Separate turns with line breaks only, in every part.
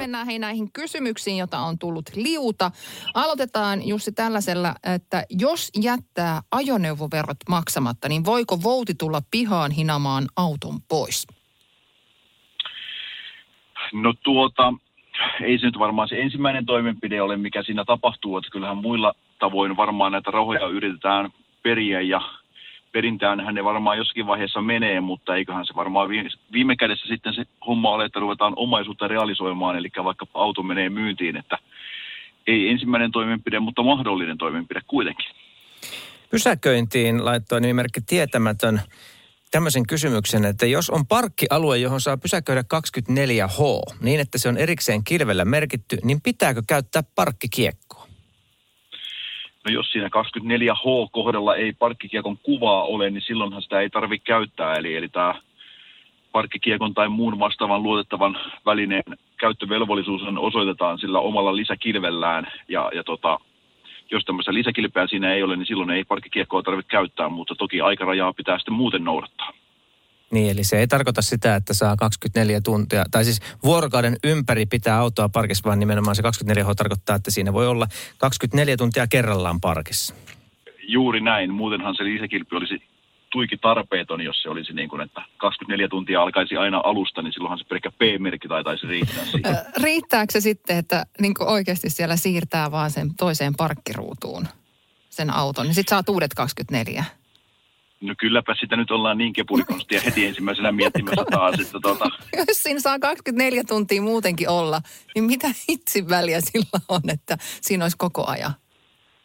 mennään hei näihin kysymyksiin, joita on tullut liuta. Aloitetaan Jussi tällaisella, että jos jättää ajoneuvoverot maksamatta, niin voiko vouti tulla pihaan hinamaan auton pois?
No tuota, ei se nyt varmaan se ensimmäinen toimenpide ole, mikä siinä tapahtuu, että kyllähän muilla tavoin varmaan näitä rahoja yritetään periä ja perintäänhän ne varmaan jossakin vaiheessa menee, mutta eiköhän se varmaan viime kädessä sitten se homma ole, että ruvetaan omaisuutta realisoimaan, eli vaikka auto menee myyntiin, että ei ensimmäinen toimenpide, mutta mahdollinen toimenpide kuitenkin.
Pysäköintiin laittoi nimimerkki tietämätön tämmöisen kysymyksen, että jos on parkkialue, johon saa pysäköidä 24H, niin että se on erikseen kilvellä merkitty, niin pitääkö käyttää parkkikiekkoa?
No jos siinä 24H-kohdalla ei parkkikiekon kuvaa ole, niin silloinhan sitä ei tarvitse käyttää. Eli, eli tämä parkkikiekon tai muun vastaavan luotettavan välineen käyttövelvollisuus osoitetaan sillä omalla lisäkilvellään. Ja, ja tota, jos tämmöistä lisäkilpeä siinä ei ole, niin silloin ei parkkikiekkoa tarvitse käyttää, mutta toki aikarajaa pitää sitten muuten noudattaa.
Niin, eli se ei tarkoita sitä, että saa 24 tuntia, tai siis vuorokauden ympäri pitää autoa parkissa, vaan nimenomaan se 24H tarkoittaa, että siinä voi olla 24 tuntia kerrallaan parkissa.
Juuri näin, muutenhan se lisäkilpi olisi tuiki tarpeeton, jos se olisi niin kuin, että 24 tuntia alkaisi aina alusta, niin silloinhan se pelkkä P-merkki taitaisi riittää
siihen. Riittääkö se sitten, että niin oikeasti siellä siirtää vaan sen toiseen parkkiruutuun sen auton, niin sitten saa uudet 24?
No kylläpä sitä nyt ollaan niin kepulikonstia heti ensimmäisenä miettimässä taas, että tota...
Jos siinä saa 24 tuntia muutenkin olla, niin mitä hitsin väliä sillä on, että siinä olisi koko ajan?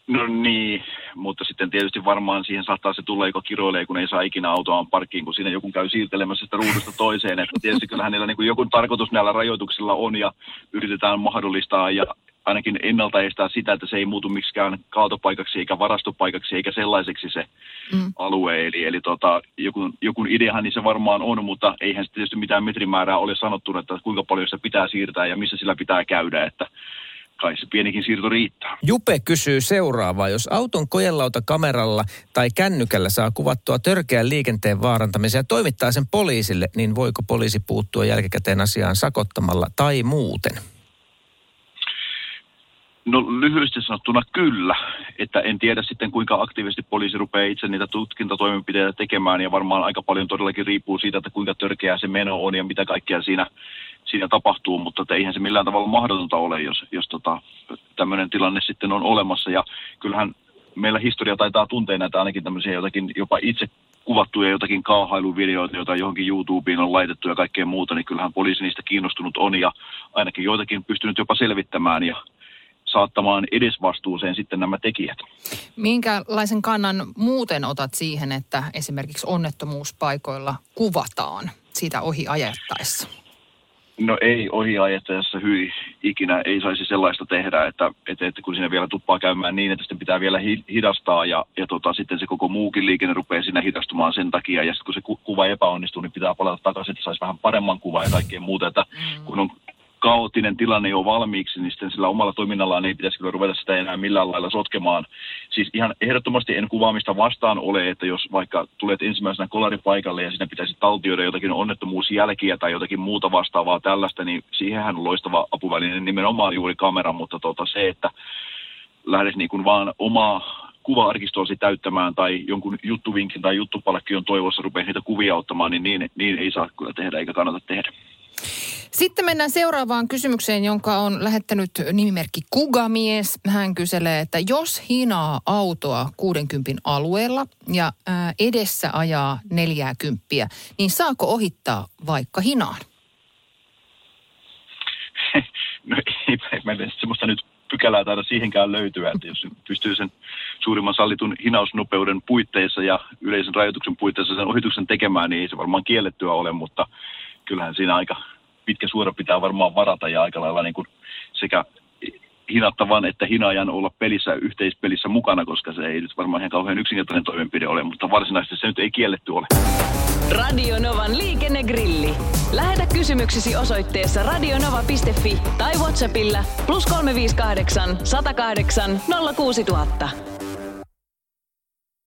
No niin, mutta sitten tietysti varmaan siihen saattaa se tulla, joka kiroilee, kun ei saa ikinä autoaan parkkiin, kun siinä joku käy siirtelemässä sitä ruudusta toiseen. Että tietysti kyllähän niillä niin joku tarkoitus näillä rajoituksilla on ja yritetään mahdollistaa ja ainakin ennaltaestää sitä, että se ei muutu miksikään kaatopaikaksi eikä varastopaikaksi eikä sellaiseksi se mm. alue. Eli, eli tota, joku, joku ideahan niin se varmaan on, mutta eihän se tietysti mitään metrimäärää ole sanottu, että kuinka paljon se pitää siirtää ja missä sillä pitää käydä. Että kai se pienikin siirto riittää.
Jupe kysyy seuraavaa. Jos auton kojelauta kameralla tai kännykällä saa kuvattua törkeän liikenteen vaarantamisen ja toimittaa sen poliisille, niin voiko poliisi puuttua jälkikäteen asiaan sakottamalla tai muuten?
No lyhyesti sanottuna kyllä, että en tiedä sitten kuinka aktiivisesti poliisi rupeaa itse niitä tutkintatoimenpiteitä tekemään ja varmaan aika paljon todellakin riippuu siitä, että kuinka törkeää se meno on ja mitä kaikkea siinä, siinä tapahtuu, mutta että eihän se millään tavalla mahdotonta ole, jos, jos tota, tämmöinen tilanne sitten on olemassa. Ja kyllähän meillä historia taitaa tuntea näitä ainakin tämmöisiä jotakin jopa itse kuvattuja jotakin kaahailuvideoita, joita johonkin YouTubeen on laitettu ja kaikkea muuta, niin kyllähän poliisi niistä kiinnostunut on ja ainakin joitakin pystynyt jopa selvittämään. Ja saattamaan edesvastuuseen sitten nämä tekijät.
Minkälaisen kannan muuten otat siihen, että esimerkiksi onnettomuuspaikoilla kuvataan siitä ohi ajettaessa?
No ei ohi ajettaessa hyi ikinä ei saisi sellaista tehdä, että, että, että kun siinä vielä tuppaa käymään niin, että sitten pitää vielä hidastaa ja, ja tota, sitten se koko muukin liikenne rupeaa siinä hidastumaan sen takia. Ja sitten kun se kuva epäonnistuu, niin pitää palata takaisin, että saisi vähän paremman kuvan ja kaikkea muuta. Että mm. kun on kaoottinen tilanne jo valmiiksi, niin sitten sillä omalla toiminnallaan ei pitäisi kyllä ruveta sitä enää millään lailla sotkemaan. Siis ihan ehdottomasti en kuvaamista vastaan ole, että jos vaikka tulet ensimmäisenä kolaripaikalle ja siinä pitäisi taltioida jotakin onnettomuusjälkiä tai jotakin muuta vastaavaa tällaista, niin siihenhän on loistava apuväline nimenomaan juuri kamera, mutta tota se, että lähdes niin kuin vaan omaa kuva-arkistoasi täyttämään tai jonkun juttuvinkin tai juttupalkkion toivossa rupeaa niitä kuvia ottamaan, niin, niin niin ei saa kyllä tehdä eikä kannata tehdä.
Sitten mennään seuraavaan kysymykseen, jonka on lähettänyt nimimerkki Kugamies. Hän kyselee, että jos hinaa autoa 60 alueella ja edessä ajaa 40, niin saako ohittaa vaikka hinaan?
No ei, ei semmoista nyt pykälää taida siihenkään löytyä, että jos pystyy sen suurimman sallitun hinausnopeuden puitteissa ja yleisen rajoituksen puitteissa sen ohituksen tekemään, niin ei se varmaan kiellettyä ole, mutta kyllähän siinä aika pitkä suora pitää varmaan varata ja aika lailla niin kuin sekä hinattavan että hinaajan olla pelissä, yhteispelissä mukana, koska se ei nyt varmaan ihan kauhean yksinkertainen toimenpide ole, mutta varsinaisesti se nyt ei kielletty ole.
Radionovan liikennegrilli. Lähetä kysymyksesi osoitteessa radionova.fi tai Whatsappilla plus 358 108 06000.